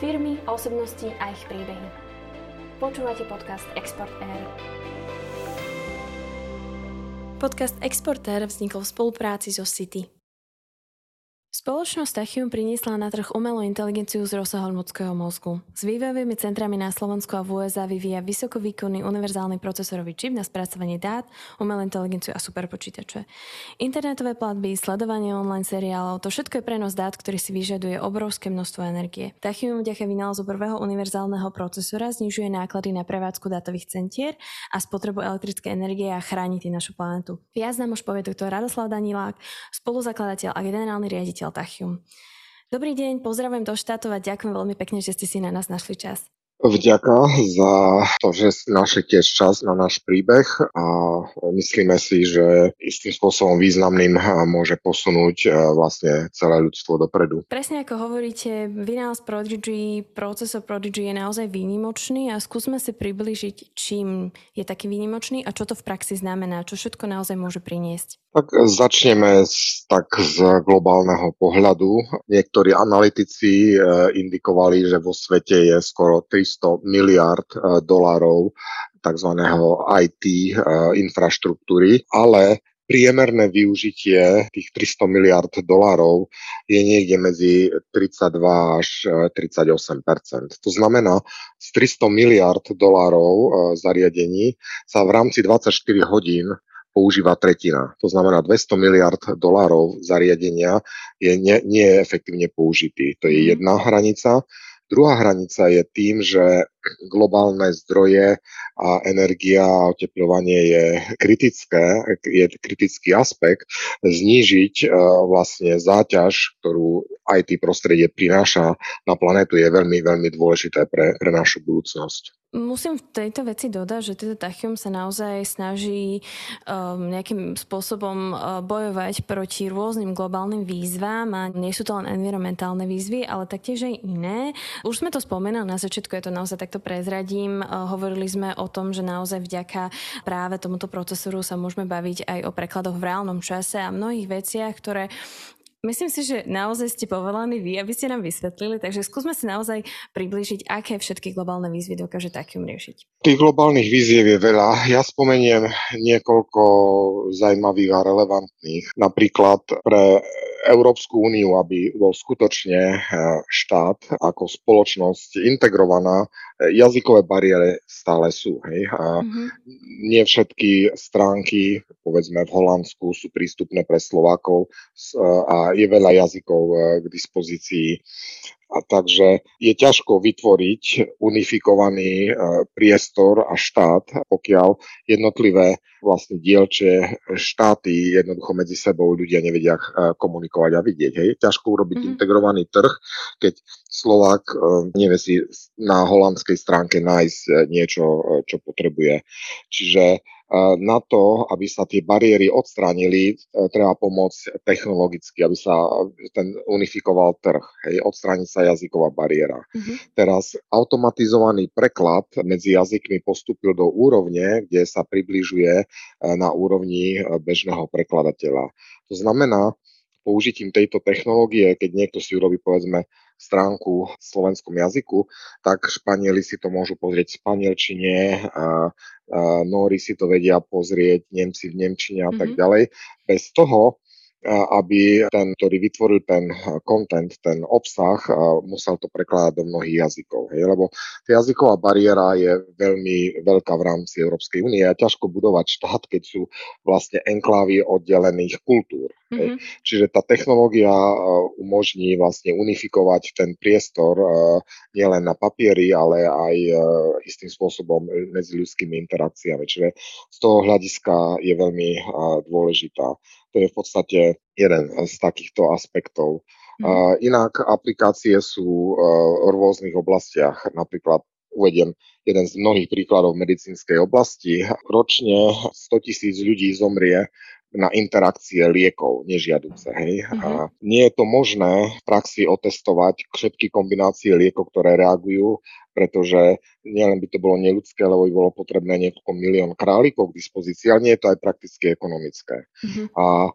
Firmy, osobnosti a ich príbehy. Počúvate podcast Export Air. Podcast Exporter vznikol v spolupráci so City. Spoločnosť Tachium priniesla na trh umelú inteligenciu z rozsahom ľudského mozgu. S vývojovými centrami na Slovensku a v USA vyvíja vysokovýkonný univerzálny procesorový čip na spracovanie dát, umelú inteligenciu a superpočítače. Internetové platby, sledovanie online seriálov, to všetko je prenos dát, ktorý si vyžaduje obrovské množstvo energie. Tachium vďaka vynálezu prvého univerzálneho procesora znižuje náklady na prevádzku dátových centier a spotrebu elektrickej energie a chráni našu planetu. Viac nám už povie doktor Radoslav Danilák, spoluzakladateľ a generálny riaditeľ riaditeľ Tachium. Dobrý deň, pozdravujem do štátov a ďakujem veľmi pekne, že ste si na nás našli čas. Vďaka za to, že našli tiež čas na náš príbeh a myslíme si, že istým spôsobom významným môže posunúť vlastne celé ľudstvo dopredu. Presne ako hovoríte, vynález Prodigy, procesor Prodigy je naozaj výnimočný a skúsme si približiť, čím je taký výnimočný a čo to v praxi znamená, čo všetko naozaj môže priniesť. Tak začneme z, tak z globálneho pohľadu. Niektorí analytici e, indikovali, že vo svete je skoro 300 miliard e, dolárov tzv. IT e, infraštruktúry, ale priemerné využitie tých 300 miliard dolárov je niekde medzi 32 až 38% To znamená, z 300 miliard dolárov zariadení sa v rámci 24 hodín používa tretina. To znamená 200 miliard dolárov zariadenia je nie, nie je efektívne použitý. To je mhm. jedna hranica. Druhá hranica je tým, že globálne zdroje a energia a oteplovanie je kritické, je kritický aspekt, znížiť uh, vlastne záťaž, ktorú IT prostredie prináša na planetu je veľmi, veľmi dôležité pre, pre našu budúcnosť. Musím v tejto veci dodať, že teda Tachium sa naozaj snaží um, nejakým spôsobom uh, bojovať proti rôznym globálnym výzvam a nie sú to len environmentálne výzvy, ale taktiež aj iné. Už sme to spomenuli na začiatku, ja to naozaj takto prezradím. Uh, hovorili sme o tom, že naozaj vďaka práve tomuto procesoru sa môžeme baviť aj o prekladoch v reálnom čase a mnohých veciach, ktoré Myslím si, že naozaj ste povolaní vy, aby ste nám vysvetlili, takže skúsme si naozaj približiť, aké všetky globálne výzvy dokáže takým riešiť. Tých globálnych výziev je veľa. Ja spomeniem niekoľko zaujímavých a relevantných. Napríklad pre Európsku úniu, aby bol skutočne eh, štát ako spoločnosť integrovaná, eh, jazykové bariéry stále sú. Hej? A mm-hmm. Nie všetky stránky, povedzme v Holandsku, sú prístupné pre Slovákov eh, a je veľa jazykov k dispozícii a takže je ťažko vytvoriť unifikovaný e, priestor a štát, pokiaľ jednotlivé vlastne dielčie štáty jednoducho medzi sebou ľudia nevedia e, komunikovať a vidieť. Hej. Ťažko urobiť mm-hmm. integrovaný trh, keď Slovák e, nevie si na holandskej stránke nájsť niečo, čo potrebuje. Čiže na to, aby sa tie bariéry odstránili, e, treba pomôcť technologicky, aby sa ten unifikoval trh, hej, odstrániť sa jazyková bariéra. Mm-hmm. Teraz automatizovaný preklad medzi jazykmi postúpil do úrovne, kde sa približuje e, na úrovni e, bežného prekladateľa. To znamená, použitím tejto technológie, keď niekto si urobí povedzme stránku v slovenskom jazyku, tak Španieli si to môžu pozrieť v španielčine, a, a Nóri si to vedia pozrieť, Nemci v Nemčine a tak ďalej. Bez toho, aby ten, ktorý vytvoril ten content, ten obsah, musel to prekladať do mnohých jazykov. Hej? Lebo tá jazyková bariéra je veľmi veľká v rámci Európskej únie a ťažko budovať štát, keď sú vlastne enklávy oddelených kultúr. Mm-hmm. Čiže tá technológia umožní vlastne unifikovať ten priestor nielen na papieri, ale aj istým spôsobom medzi ľudskými interakciami. Čiže z toho hľadiska je veľmi dôležitá. To je v podstate jeden z takýchto aspektov. Mm. Inak aplikácie sú v rôznych oblastiach, napríklad uvediem jeden z mnohých príkladov v medicínskej oblasti. Ročne 100 tisíc ľudí zomrie na interakcie liekov nežiaduce. Hej. Mm-hmm. A mhm. nie je to možné v praxi otestovať všetky kombinácie liekov, ktoré reagujú, pretože nielen by to bolo neludské, lebo by bolo potrebné niekoľko milión králikov k dispozícii, ale nie je to aj prakticky ekonomické. Mm-hmm. A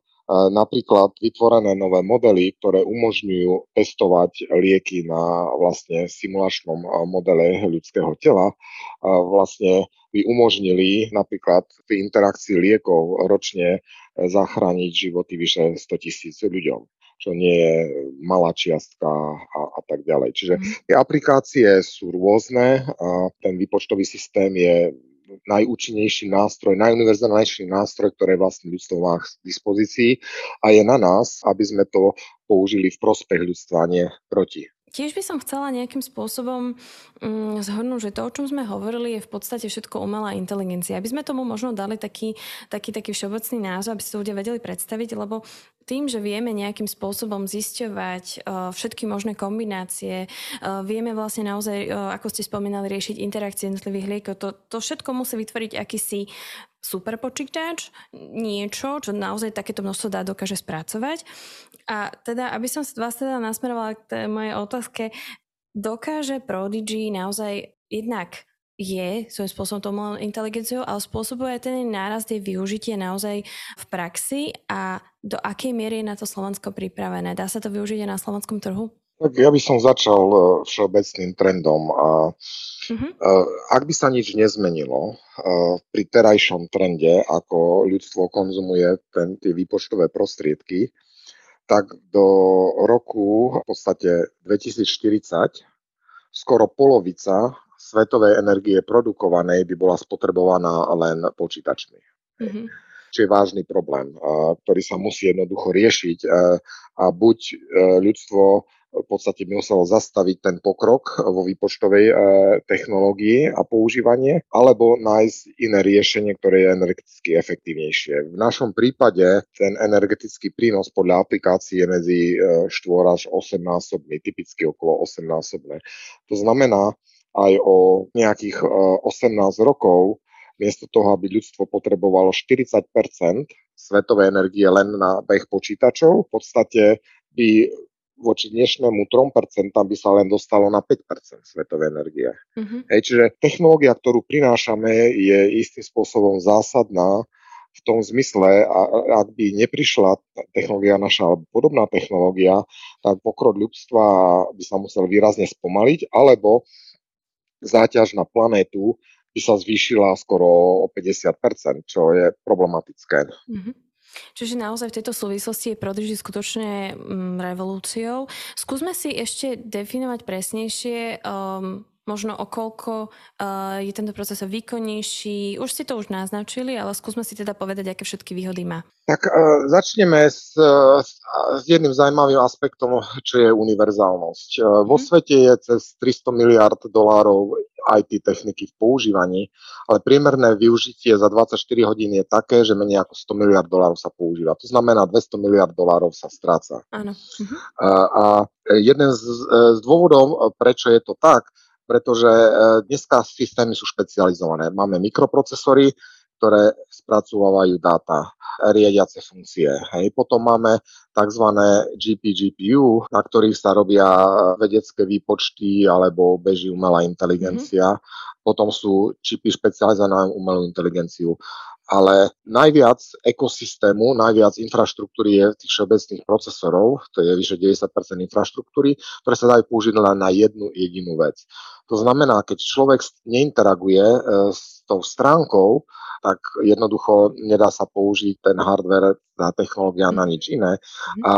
napríklad vytvorené nové modely, ktoré umožňujú testovať lieky na vlastne simulačnom modele ľudského tela. Vlastne by umožnili napríklad v interakcii liekov ročne zachrániť životy vyše 100 tisíc ľuďom čo nie je malá čiastka a, a tak ďalej. Čiže mhm. tie aplikácie sú rôzne a ten výpočtový systém je najúčinnejší nástroj, najuniverzálnejší nástroj, ktoré vlastne ľudstvo má k dispozícii a je na nás, aby sme to použili v prospech ľudstva, nie proti. Tiež by som chcela nejakým spôsobom mm, zhrnúť, že to, o čom sme hovorili, je v podstate všetko umelá inteligencia. Aby sme tomu možno dali taký, taký, taký všeobecný názov, aby si to ľudia vedeli predstaviť, lebo tým, že vieme nejakým spôsobom zisťovať uh, všetky možné kombinácie, uh, vieme vlastne naozaj, uh, ako ste spomínali, riešiť interakcie jednotlivých liekov, to, to všetko musí vytvoriť akýsi super počítač, niečo, čo naozaj takéto množstvo dá dokáže spracovať. A teda, aby som vás teda nasmerovala k mojej otázke, dokáže Prodigy naozaj jednak je svojím spôsobom tou inteligenciou, ale spôsobuje ten nárast jej využitie naozaj v praxi a do akej miery je na to Slovensko pripravené? Dá sa to využiť aj na slovenskom trhu? Tak ja by som začal e, všeobecným trendom a uh-huh. ak by sa nič nezmenilo e, pri terajšom trende, ako ľudstvo konzumuje ten, tie výpočtové prostriedky, tak do roku v podstate 2040 skoro polovica svetovej energie produkovanej by bola spotrebovaná len počítačmi. Mm-hmm. Čo je vážny problém, ktorý sa musí jednoducho riešiť a buď e, ľudstvo v podstate muselo zastaviť ten pokrok vo výpočtovej e, technológii a používanie, alebo nájsť iné riešenie, ktoré je energeticky efektívnejšie. V našom prípade ten energetický prínos podľa aplikácie je medzi e, 4 až 8 násobný, typicky okolo 8 násobné. To znamená, aj o nejakých 18 e, rokov, miesto toho, aby ľudstvo potrebovalo 40% svetovej energie len na beh počítačov, v podstate by voči dnešnému 3% by sa len dostalo na 5% svetovej energie. Mm-hmm. Hej, čiže technológia, ktorú prinášame, je istým spôsobom zásadná v tom zmysle, a, ak by neprišla technológia naša alebo podobná technológia, tak pokrok ľudstva by sa musel výrazne spomaliť, alebo záťaž na planétu by sa zvýšila skoro o 50%, čo je problematické. Mm-hmm. Čiže naozaj v tejto súvislosti je Prodigy skutočne mm, revolúciou. Skúsme si ešte definovať presnejšie, um, možno o koľko uh, je tento proces výkonnejší. Už ste to už naznačili, ale skúsme si teda povedať, aké všetky výhody má. Tak uh, začneme s, s, s jedným zaujímavým aspektom, čo je univerzálnosť. Uh, vo mhm. svete je cez 300 miliard dolárov IT techniky v používaní, ale priemerné využitie za 24 hodín je také, že menej ako 100 miliard dolárov sa používa. To znamená, 200 miliard dolárov sa stráca. Áno. Uh-huh. A, a jeden z, z dôvodov, prečo je to tak, pretože e, dneska systémy sú špecializované. Máme mikroprocesory, ktoré spracovávajú dáta, riadiace funkcie. Hej. Potom máme tzv. GP-GPU, na ktorých sa robia vedecké výpočty alebo beží umelá inteligencia. Mm-hmm. Potom sú čipy špecializované na umelú inteligenciu ale najviac ekosystému, najviac infraštruktúry je tých všeobecných procesorov, to je vyše 90% infraštruktúry, ktoré sa dajú použiť len na jednu jedinú vec. To znamená, keď človek neinteraguje e, s tou stránkou, tak jednoducho nedá sa použiť ten hardware, tá technológia na nič iné. Mhm. A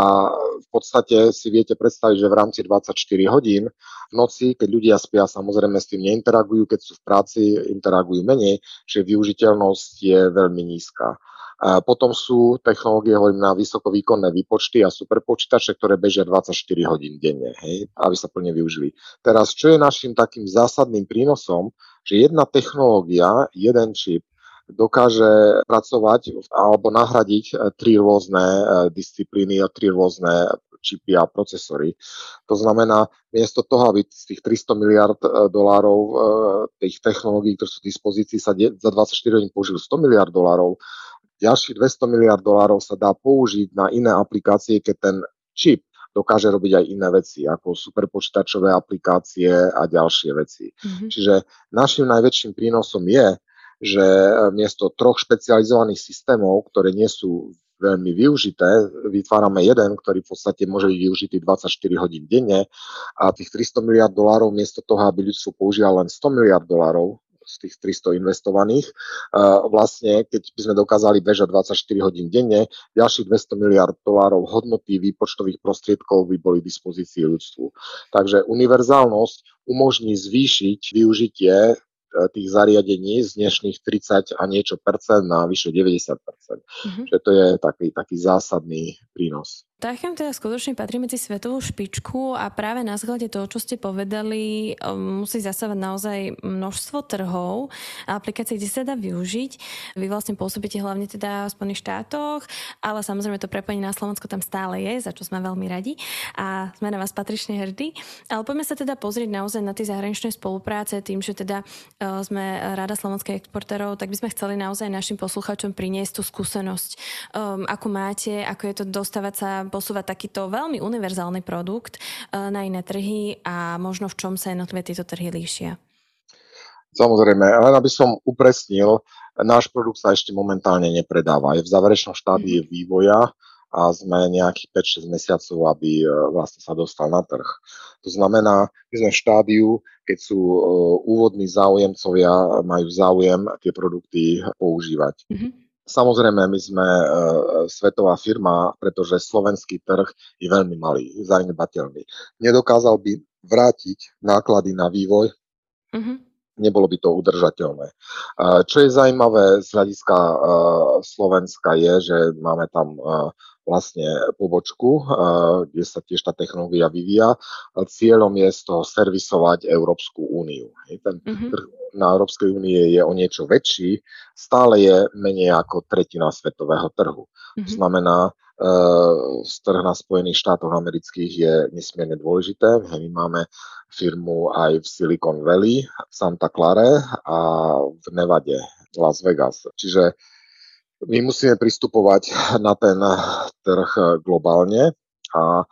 v podstate si viete predstaviť, že v rámci 24 hodín v noci, keď ľudia spia, samozrejme s tým neinteragujú, keď sú v práci, interagujú menej, že využiteľnosť je veľmi nízka. Potom sú technológie, hovorím, na vysokovýkonné výpočty a superpočítače, ktoré bežia 24 hodín denne, hej, aby sa plne využili. Teraz, čo je našim takým zásadným prínosom, že jedna technológia, jeden čip, dokáže pracovať alebo nahradiť e, tri rôzne e, disciplíny a tri rôzne čipy a procesory. To znamená, miesto toho, aby z tých 300 miliard e, dolárov tých technológií, ktoré sú v dispozícii, sa za 24 hodín použili 100 miliard dolárov, ďalších 200 miliard dolárov sa dá použiť na iné aplikácie, keď ten čip dokáže robiť aj iné veci, ako superpočítačové aplikácie a ďalšie veci. Mm-hmm. Čiže našim najväčším prínosom je, že miesto troch špecializovaných systémov, ktoré nie sú veľmi využité. Vytvárame jeden, ktorý v podstate môže byť využitý 24 hodín denne a tých 300 miliard dolárov miesto toho, aby ľudstvo používalo len 100 miliard dolárov, z tých 300 investovaných. Vlastne, keď by sme dokázali bežať 24 hodín denne, ďalších 200 miliard dolárov hodnoty výpočtových prostriedkov by boli v dispozícii ľudstvu. Takže univerzálnosť umožní zvýšiť využitie E, tých zariadení z dnešných 30 a niečo percent na vyše 90 percent. Mm-hmm. Čiže to je taký, taký zásadný prínos. Tachyon teda skutočne patrí medzi svetovú špičku a práve na zhľade toho, čo ste povedali, um, musí zasávať naozaj množstvo trhov a aplikácií, kde sa dá využiť. Vy vlastne pôsobíte hlavne teda v Spojených štátoch, ale samozrejme to prepojenie na Slovensko tam stále je, za čo sme veľmi radi a sme na vás patrične hrdí. Ale poďme sa teda pozrieť naozaj na tie zahraničné spolupráce, tým, že teda uh, sme Rada slovenských exportérov, tak by sme chceli naozaj našim poslucháčom priniesť tú skúsenosť, um, ako máte, ako je to dostávať sa posúvať takýto veľmi univerzálny produkt eh, na iné trhy a možno v čom sa jednotlivé tieto trhy líšia? Samozrejme, len aby som upresnil, náš produkt sa ešte momentálne nepredáva. Je v záverečnom štádii mm-hmm. vývoja a sme nejakých 5-6 mesiacov, aby eh, vlastne sa dostal na trh. To znamená, my sme v štádiu, keď sú uh, úvodní záujemcovia, majú záujem tie produkty používať. Mm-hmm. Samozrejme, my sme e, svetová firma, pretože slovenský trh je veľmi malý, zanedbateľný. Nedokázal by vrátiť náklady na vývoj, mm-hmm. nebolo by to udržateľné. E, čo je zaujímavé z hľadiska e, Slovenska je, že máme tam e, vlastne pobočku, kde sa tiež tá technológia vyvíja. Cieľom je z toho servisovať Európsku úniu. Ten mm-hmm. trh na Európskej únie je o niečo väčší, stále je menej ako tretina svetového trhu. Mm-hmm. To znamená, trh na Spojených štátoch amerických je nesmierne dôležité. My máme firmu aj v Silicon Valley, v Santa Clara a v Nevade, Las Vegas. Čiže my musíme pristupovať na ten trh globálne a e,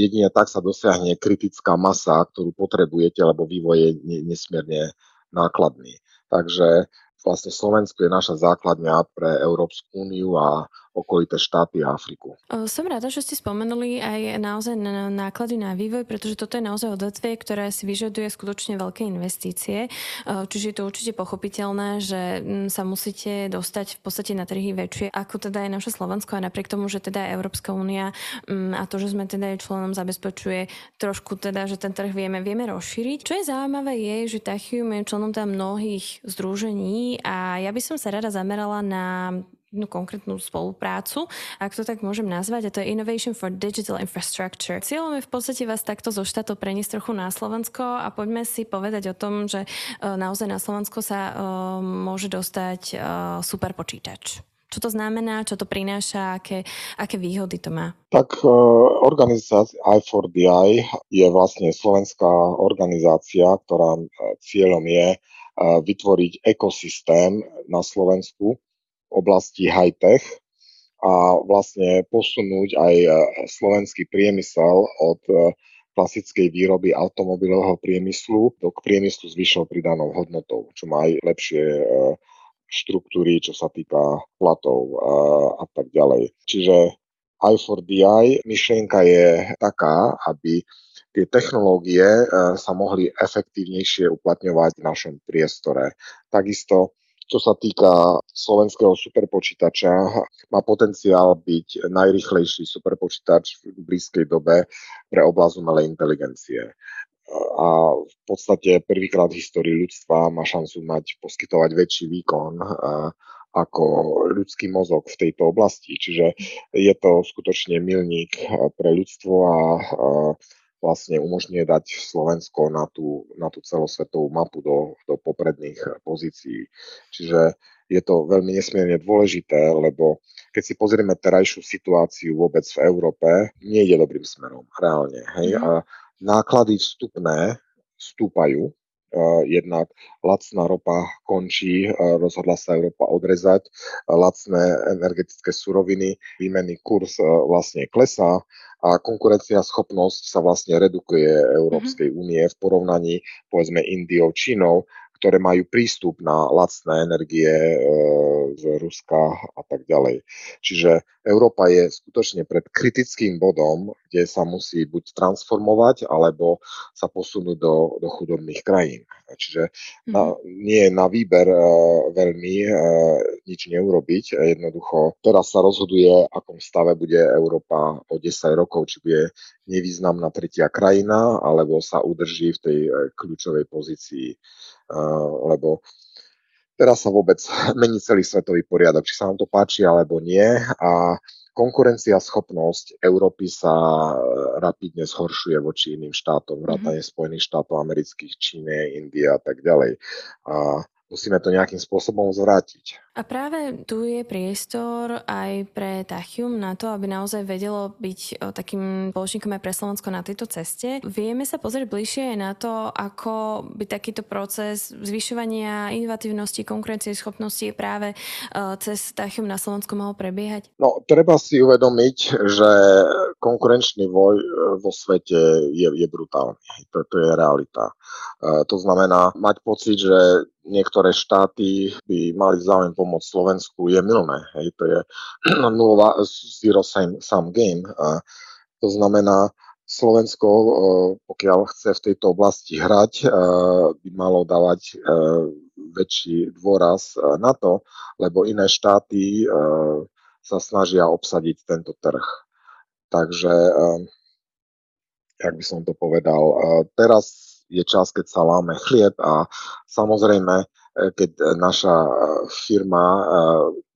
jedine tak sa dosiahne kritická masa, ktorú potrebujete, lebo vývoj je nesmierne nákladný. Takže vlastne Slovensko je naša základňa pre Európsku úniu a okolité štáty a Afriku. Som rada, že ste spomenuli aj naozaj na náklady na vývoj, pretože toto je naozaj odvetvie, ktoré si vyžaduje skutočne veľké investície. Čiže je to určite pochopiteľné, že mm, sa musíte dostať v podstate na trhy väčšie, ako teda je naše Slovensko a napriek tomu, že teda Európska únia mm, a to, že sme teda aj členom zabezpečuje trošku teda, že ten trh vieme, vieme rozšíriť. Čo je zaujímavé je, že Tachium je členom tam mnohých združení a ja by som sa rada zamerala na jednu konkrétnu spoluprácu, ak to tak môžem nazvať, a to je Innovation for Digital Infrastructure. Cieľom je v podstate vás takto zo štátov preniesť trochu na Slovensko a poďme si povedať o tom, že e, naozaj na Slovensko sa e, môže dostať e, super počítač. Čo to znamená, čo to prináša, aké, aké výhody to má? Tak organizácia i4DI je vlastne slovenská organizácia, ktorá cieľom je vytvoriť ekosystém na Slovensku, oblasti high-tech a vlastne posunúť aj e, slovenský priemysel od e, klasickej výroby automobilového priemyslu do k priemyslu s vyššou pridanou hodnotou, čo má aj lepšie e, štruktúry, čo sa týka platov a tak ďalej. Čiže i4DI myšlienka je taká, aby tie technológie sa mohli efektívnejšie uplatňovať v našom priestore. Takisto čo sa týka slovenského superpočítača, má potenciál byť najrychlejší superpočítač v blízkej dobe pre oblasť umelej inteligencie. A v podstate prvýkrát v histórii ľudstva má šancu mať, poskytovať väčší výkon ako ľudský mozog v tejto oblasti. Čiže je to skutočne milník pre ľudstvo a vlastne umožňuje dať Slovensko na tú, na tú celosvetovú mapu do, do popredných pozícií. Čiže je to veľmi nesmierne dôležité, lebo keď si pozrieme terajšiu situáciu vôbec v Európe, nie je dobrým smerom, reálne. Hej? Mm. A náklady vstupné stúpajú, jednak lacná ropa končí, uh, rozhodla sa Európa odrezať, lacné energetické suroviny, výmenný kurz vlastne klesá a konkurencia schopnosť sa vlastne redukuje Európskej mm-hmm. únie v porovnaní povedzme Indiou, Čínou, ktoré majú prístup na lacné energie e, z Ruska a tak ďalej. Čiže Európa je skutočne pred kritickým bodom, kde sa musí buď transformovať, alebo sa posunúť do, do chudobných krajín. Čiže na, mhm. nie je na výber uh, veľmi uh, nič neurobiť. Jednoducho teraz sa rozhoduje, akom stave bude Európa o 10 rokov, či bude nevýznamná tretia krajina, alebo sa udrží v tej kľúčovej pozícii. Lebo teraz sa vôbec mení celý svetový poriadok, či sa nám to páči alebo nie. A konkurencia schopnosť Európy sa e, rapidne zhoršuje voči iným štátom, vrátane mm-hmm. Spojených štátov amerických, Číne, Indie a tak ďalej. A musíme to nejakým spôsobom zvrátiť. A práve tu je priestor aj pre Tachium na to, aby naozaj vedelo byť takým spoločníkom aj pre Slovensko na tejto ceste. Vieme sa pozrieť bližšie aj na to, ako by takýto proces zvyšovania inovatívnosti, konkurencie schopnosti práve cez Tachium na Slovensku mohol prebiehať? No, treba si uvedomiť, že konkurenčný voj e, vo svete je, je brutálny. To, to je realita. E, to znamená mať pocit, že niektoré štáty by mali záujem pomôcť Slovensku, je milné. Hej, to je nulová zero sum, sum game. A to znamená, Slovensko, e, pokiaľ chce v tejto oblasti hrať, e, by malo dávať e, väčší dôraz na to, lebo iné štáty sa snažia obsadiť tento trh. Takže, jak by som to povedal, teraz je čas, keď sa láme chlieb a samozrejme E, keď e, naša e, firma,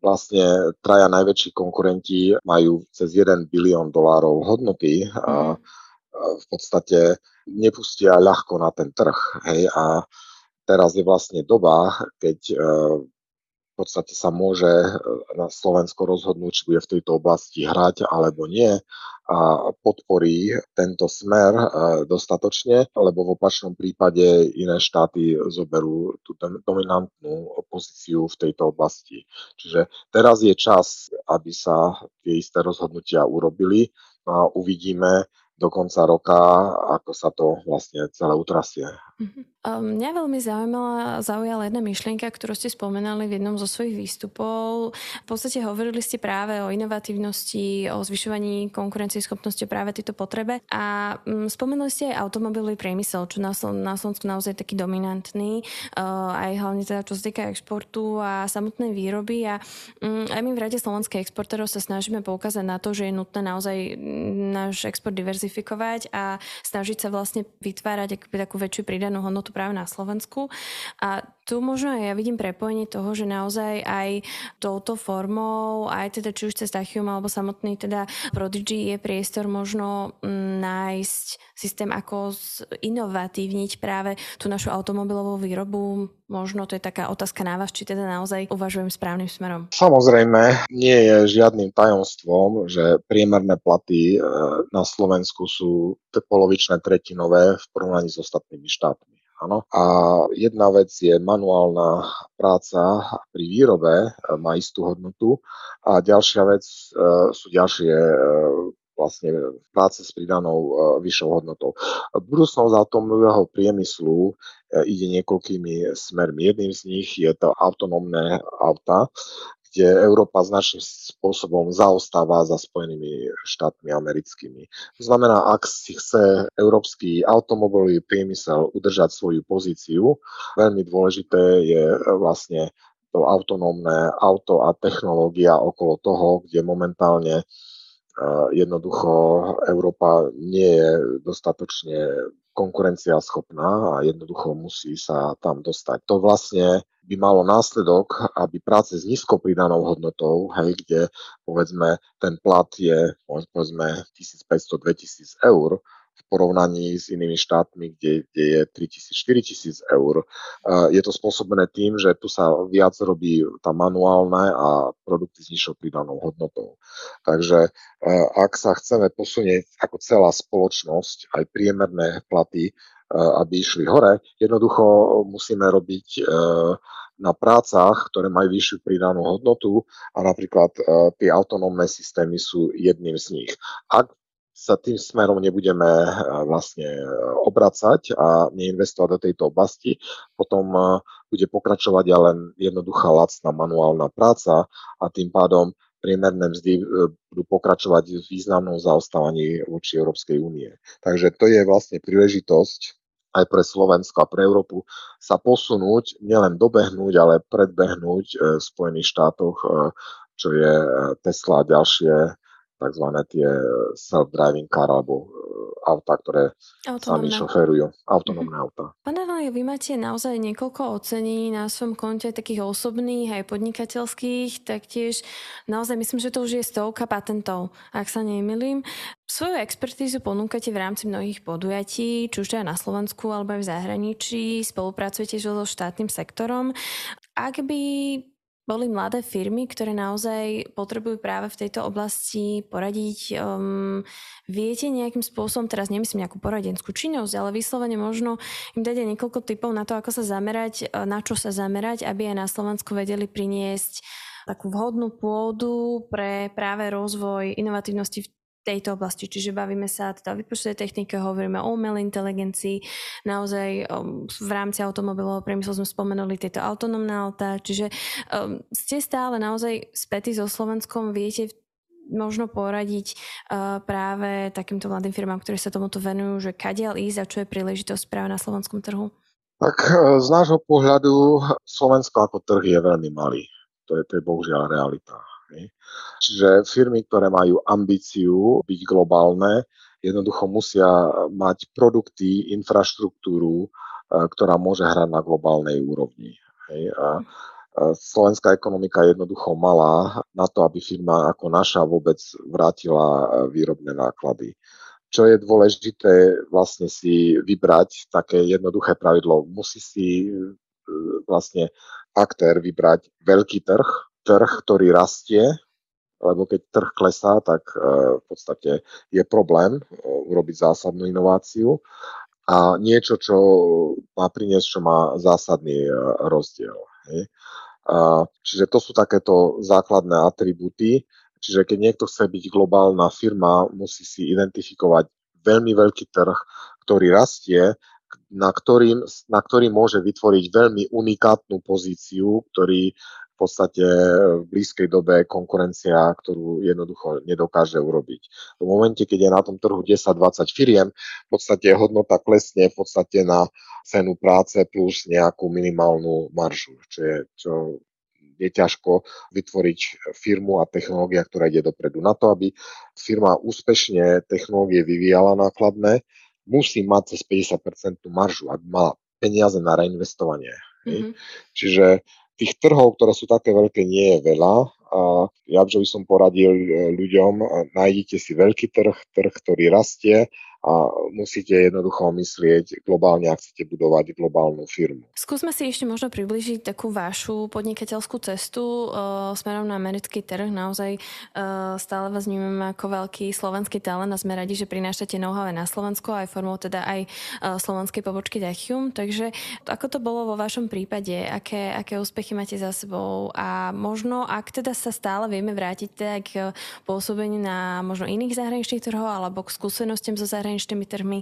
vlastne traja najväčší konkurenti majú cez 1 bilión dolárov hodnoty a mhm. v podstate nepustia ľahko na ten trh. Hej, a teraz je vlastne doba, keď v podstate sa môže e, na Slovensko rozhodnúť, či bude v tejto oblasti hrať alebo nie a podporí tento smer e, dostatočne, lebo v opačnom prípade iné štáty zoberú tú dominantnú pozíciu v tejto oblasti. Čiže teraz je čas, aby sa tie isté rozhodnutia urobili a uvidíme, do konca roka, ako sa to vlastne celé utrasie. Uh-huh. Mňa veľmi zaujímala, zaujala jedna myšlienka, ktorú ste spomenali v jednom zo svojich výstupov. V podstate hovorili ste práve o inovatívnosti, o zvyšovaní konkurencieschopnosti práve tejto potrebe a um, spomenuli ste aj automobilový priemysel, čo na, na Slovensku naozaj je taký dominantný, uh, aj hlavne teda čo sa týka exportu a samotnej výroby a um, aj my v Rade slovenských exportérov sa snažíme poukázať na to, že je nutné naozaj náš export diverzifikovať a snažiť sa vlastne vytvárať takú väčšiu pridanú hodnotu práve na Slovensku. A tu možno aj ja vidím prepojenie toho, že naozaj aj touto formou, aj teda či už cez Tachium alebo samotný teda Prodigy je priestor možno mm, nájsť systém, ako inovatívniť práve tú našu automobilovú výrobu. Možno to je taká otázka na vás, či teda naozaj uvažujem správnym smerom. Samozrejme, nie je žiadnym tajomstvom, že priemerné platy e, na Slovensku sú polovičné tretinové v porovnaní s ostatnými štátmi. Áno. A jedna vec je manuálna práca pri výrobe, e, má istú hodnotu a ďalšia vec e, sú ďalšie e, vlastne práce s pridanou vyššou hodnotou. Budúcnosť atomového priemyslu ide niekoľkými smermi. Jedným z nich je to autonómne auta, kde Európa značným spôsobom zaostáva za Spojenými štátmi americkými. To znamená, ak si chce európsky automobilový priemysel udržať svoju pozíciu, veľmi dôležité je vlastne to autonómne auto a technológia okolo toho, kde momentálne eh, jednoducho Európa nie je dostatočne konkurencia schopná a jednoducho musí sa tam dostať. To vlastne by malo následok, aby práce s nízkou pridanou hodnotou, hej, kde povedzme ten plat je povedzme 1500-2000 eur, porovnaní s inými štátmi, kde, kde je 3000-4000 eur. Je to spôsobené tým, že tu sa viac robí tá manuálne a produkty s nižšou pridanou hodnotou. Takže ak sa chceme posunieť ako celá spoločnosť, aj priemerné platy, aby išli hore, jednoducho musíme robiť na prácach, ktoré majú vyššiu pridanú hodnotu a napríklad tie autonómne systémy sú jedným z nich. Ak sa tým smerom nebudeme vlastne obracať a neinvestovať do tejto oblasti, potom bude pokračovať len jednoduchá lacná manuálna práca a tým pádom priemerné mzdy budú pokračovať v významnom zaostávaní voči Európskej únie. Takže to je vlastne príležitosť aj pre Slovensko a pre Európu sa posunúť, nielen dobehnúť, ale predbehnúť v Spojených štátoch, čo je Tesla a ďalšie tzv. tie self-driving car alebo auta, ktoré sami šoferujú, autonómne mm-hmm. auta. Pane Valia, vy máte naozaj niekoľko ocení na svojom konte, takých osobných aj podnikateľských, taktiež naozaj myslím, že to už je stovka patentov, ak sa nemýlim. Svoju expertízu ponúkate v rámci mnohých podujatí, či už je na Slovensku alebo aj v zahraničí, spolupracujete so štátnym sektorom. Ak by boli mladé firmy, ktoré naozaj potrebujú práve v tejto oblasti poradiť. Um, viete nejakým spôsobom, teraz nemyslím nejakú poradenskú činnosť, ale vyslovene možno im dať niekoľko typov na to, ako sa zamerať, e, na čo sa zamerať, aby aj na Slovensku vedeli priniesť takú vhodnú pôdu pre práve rozvoj inovatívnosti v tejto oblasti. Čiže bavíme sa teda o vypočtovej technike, hovoríme o umelej inteligencii, naozaj um, v rámci automobilového priemyslu sme spomenuli tieto autonómne autá, čiže um, ste stále naozaj spätí so Slovenskom, viete možno poradiť uh, práve takýmto mladým firmám, ktoré sa tomuto venujú, že kadiaľ ísť a čo je príležitosť práve na slovenskom trhu? Tak uh, z nášho pohľadu Slovensko ako trh je veľmi malý. To je, to je bohužiaľ realita. Čiže firmy, ktoré majú ambíciu byť globálne, jednoducho musia mať produkty, infraštruktúru, e, ktorá môže hrať na globálnej úrovni. A slovenská ekonomika je jednoducho malá na to, aby firma ako naša vôbec vrátila e, výrobné náklady. Čo je dôležité vlastne si vybrať také jednoduché pravidlo. Musí si e, vlastne aktér vybrať veľký trh, trh, ktorý rastie, lebo keď trh klesá, tak e, v podstate je problém e, urobiť zásadnú inováciu a niečo, čo má priniesť, čo má zásadný e, rozdiel. Čiže to sú takéto základné atribúty. Čiže keď niekto chce byť globálna firma, musí si identifikovať veľmi veľký trh, ktorý rastie, na, ktorým, na ktorý môže vytvoriť veľmi unikátnu pozíciu, ktorý v podstate v blízkej dobe konkurencia, ktorú jednoducho nedokáže urobiť. V momente, keď je na tom trhu 10-20 firiem, v podstate hodnota klesne v podstate na cenu práce plus nejakú minimálnu maržu, čo je, čo je ťažko vytvoriť firmu a technológia, ktorá ide dopredu. Na to, aby firma úspešne technológie vyvíjala nákladné, musí mať cez 50% maržu, aby mala peniaze na reinvestovanie. Mm-hmm. Čiže tých trhov, ktoré sú také veľké, nie je veľa. A ja by som poradil e, ľuďom, nájdite si veľký trh, trh, ktorý rastie a musíte jednoducho myslieť globálne, ak chcete budovať globálnu firmu. Skúsme si ešte možno približiť takú vašu podnikateľskú cestu uh, smerom na americký trh. Naozaj uh, stále vás vnímame ako veľký slovenský talent a sme radi, že prinášate know-how na Slovensko aj formou teda aj uh, slovenskej pobočky Dachium. Takže ako to bolo vo vašom prípade? Aké, aké úspechy máte za sebou? A možno, ak teda sa stále vieme vrátiť teda k pôsobeniu na možno iných zahraničných trhov alebo k skúsenostiam zo zahraničných zahraničnými trhmi.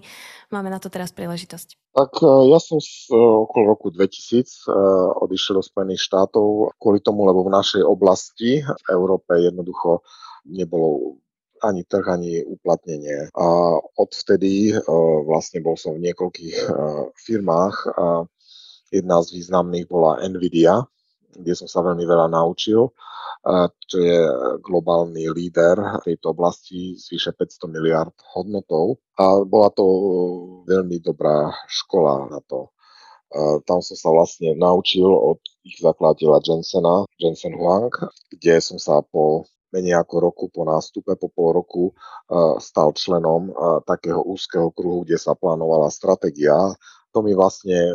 Máme na to teraz príležitosť. Tak e, ja som z, e, okolo roku 2000 e, odišiel do Spojených štátov kvôli tomu, lebo v našej oblasti v Európe jednoducho nebolo ani trh, ani uplatnenie. A odvtedy vlastne bol som v niekoľkých firmách jedna z významných bola Nvidia, kde som sa veľmi veľa naučil čo je globálny líder tejto oblasti s vyše 500 miliard hodnotou. A bola to veľmi dobrá škola na to. Tam som sa vlastne naučil od ich zakladateľa Jensena, Jensen Huang, kde som sa po menej ako roku po nástupe, po pol roku stal členom takého úzkeho kruhu, kde sa plánovala stratégia to mi vlastne e,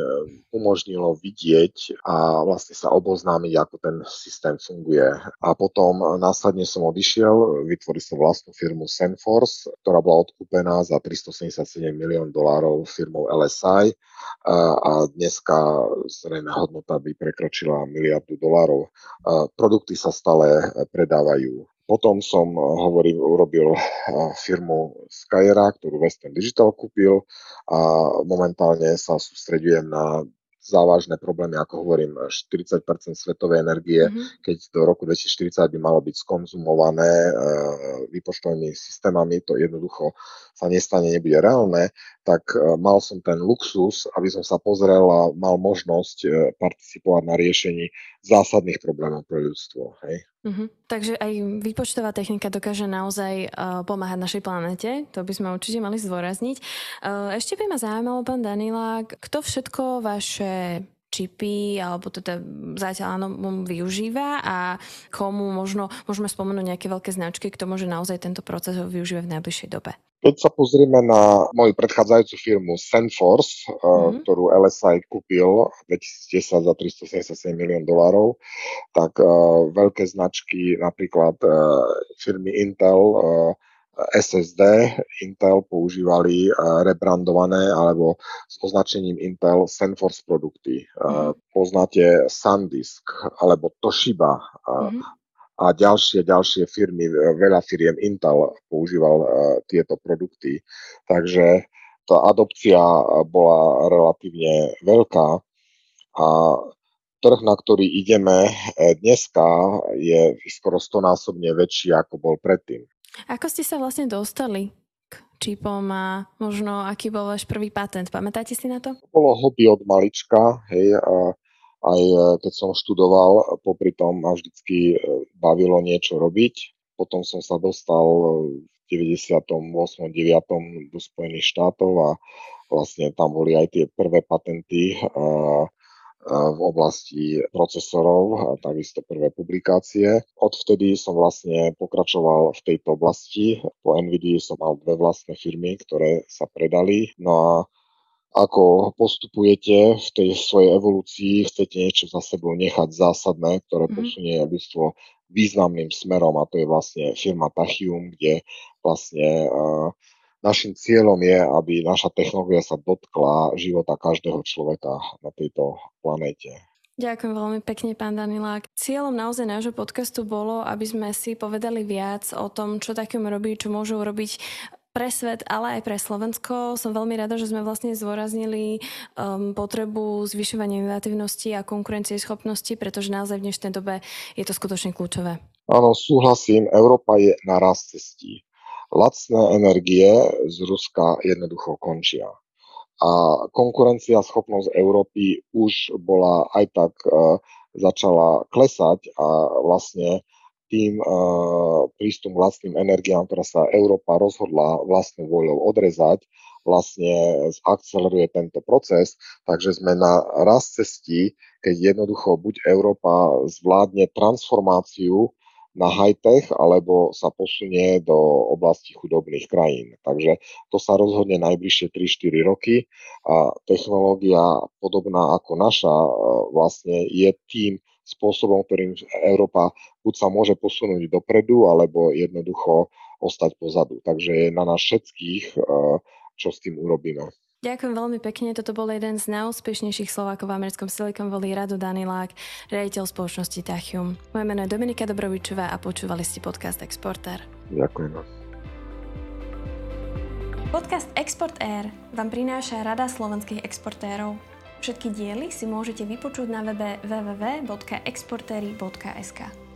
umožnilo vidieť a vlastne sa oboznámiť, ako ten systém funguje. A potom následne som odišiel, vytvoril som vlastnú firmu Senforce, ktorá bola odkúpená za 377 milión dolárov firmou LSI a dneska zrejme hodnota by prekročila miliardu dolárov. Produkty sa stále predávajú Potom som, hovorím, urobil firmu Skyera, ktorú Western Digital kúpil a momentálne sa sústredujem na závažné problémy, ako hovorím, 40% svetovej energie, mm-hmm. keď do roku 2040 by malo byť skonzumované e, výpočtovými systémami, to jednoducho sa nestane, nebude reálne, tak e, mal som ten luxus, aby som sa pozrel a mal možnosť e, participovať na riešení zásadných problémov pre ľudstvo. Hej. Mm-hmm. Takže aj výpočtová technika dokáže naozaj uh, pomáhať našej planete, to by sme určite mali zdôrazniť. Uh, ešte by ma zaujímalo, pán Danila, kto všetko vaše čipy, alebo teda zatiaľ áno, využíva a komu možno môžeme spomenúť nejaké veľké značky, kto môže naozaj tento proces využívať v najbližšej dobe. Keď sa pozrieme na moju predchádzajúcu firmu Sandforce, mm-hmm. ktorú LSI kúpil v 2010 za 377 milión dolárov, tak uh, veľké značky, napríklad uh, firmy Intel, uh, SSD Intel používali rebrandované alebo s označením Intel Sandforce produkty. Mm. Poznáte SanDisk alebo Toshiba mm. a ďalšie, ďalšie firmy, veľa firiem Intel používal tieto produkty. Takže tá adopcia bola relatívne veľká a trh, na ktorý ideme dneska, je skoro stonásobne väčší, ako bol predtým. Ako ste sa vlastne dostali k čipom a možno aký bol váš prvý patent? Pamätáte si na to? Bolo hobby od malička, hej, a aj e, keď som študoval, popri tom ma vždycky e, bavilo niečo robiť. Potom som sa dostal v 98. 9. do Spojených štátov a vlastne tam boli aj tie prvé patenty v oblasti procesorov a takisto prvé publikácie. Odvtedy som vlastne pokračoval v tejto oblasti. Po NVIDIA som mal dve vlastné firmy, ktoré sa predali. No a ako postupujete v tej svojej evolúcii, chcete niečo za sebou nechať zásadné, ktoré mm-hmm. posunie ľudstvo významným smerom a to je vlastne firma Tachium, kde vlastne uh, Našim cieľom je, aby naša technológia sa dotkla života každého človeka na tejto planéte. Ďakujem veľmi pekne, pán Danilák. Cieľom naozaj nášho podcastu bolo, aby sme si povedali viac o tom, čo takým robí, čo môžu robiť pre svet, ale aj pre Slovensko. Som veľmi rada, že sme vlastne zdôraznili um, potrebu zvyšovania inovatívnosti a konkurencieschopnosti, pretože naozaj v dnešnej dobe je to skutočne kľúčové. Áno, súhlasím. Európa je na raz cestí lacné energie z Ruska jednoducho končia. A konkurencia schopnosť Európy už bola aj tak uh, začala klesať a vlastne tým uh, prístup vlastným energiám, ktorá sa Európa rozhodla vlastnou voľou odrezať, vlastne akceleruje tento proces, takže sme na raz cestí, keď jednoducho buď Európa zvládne transformáciu na high-tech alebo sa posunie do oblasti chudobných krajín. Takže to sa rozhodne najbližšie 3-4 roky a technológia podobná ako naša e, vlastne je tým spôsobom, ktorým Európa buď sa môže posunúť dopredu, alebo jednoducho ostať pozadu. Takže je na nás všetkých, e, čo s tým urobíme. Ďakujem veľmi pekne. Toto bol jeden z najúspešnejších Slovákov v americkom Silicon Valley, Radu Danilák, riaditeľ spoločnosti Tachium. Moje meno je Dominika Dobrovičová a počúvali ste podcast Exporter. Ďakujem. Podcast Export Air vám prináša Rada slovenských exportérov. Všetky diely si môžete vypočuť na webe www.exportery.sk.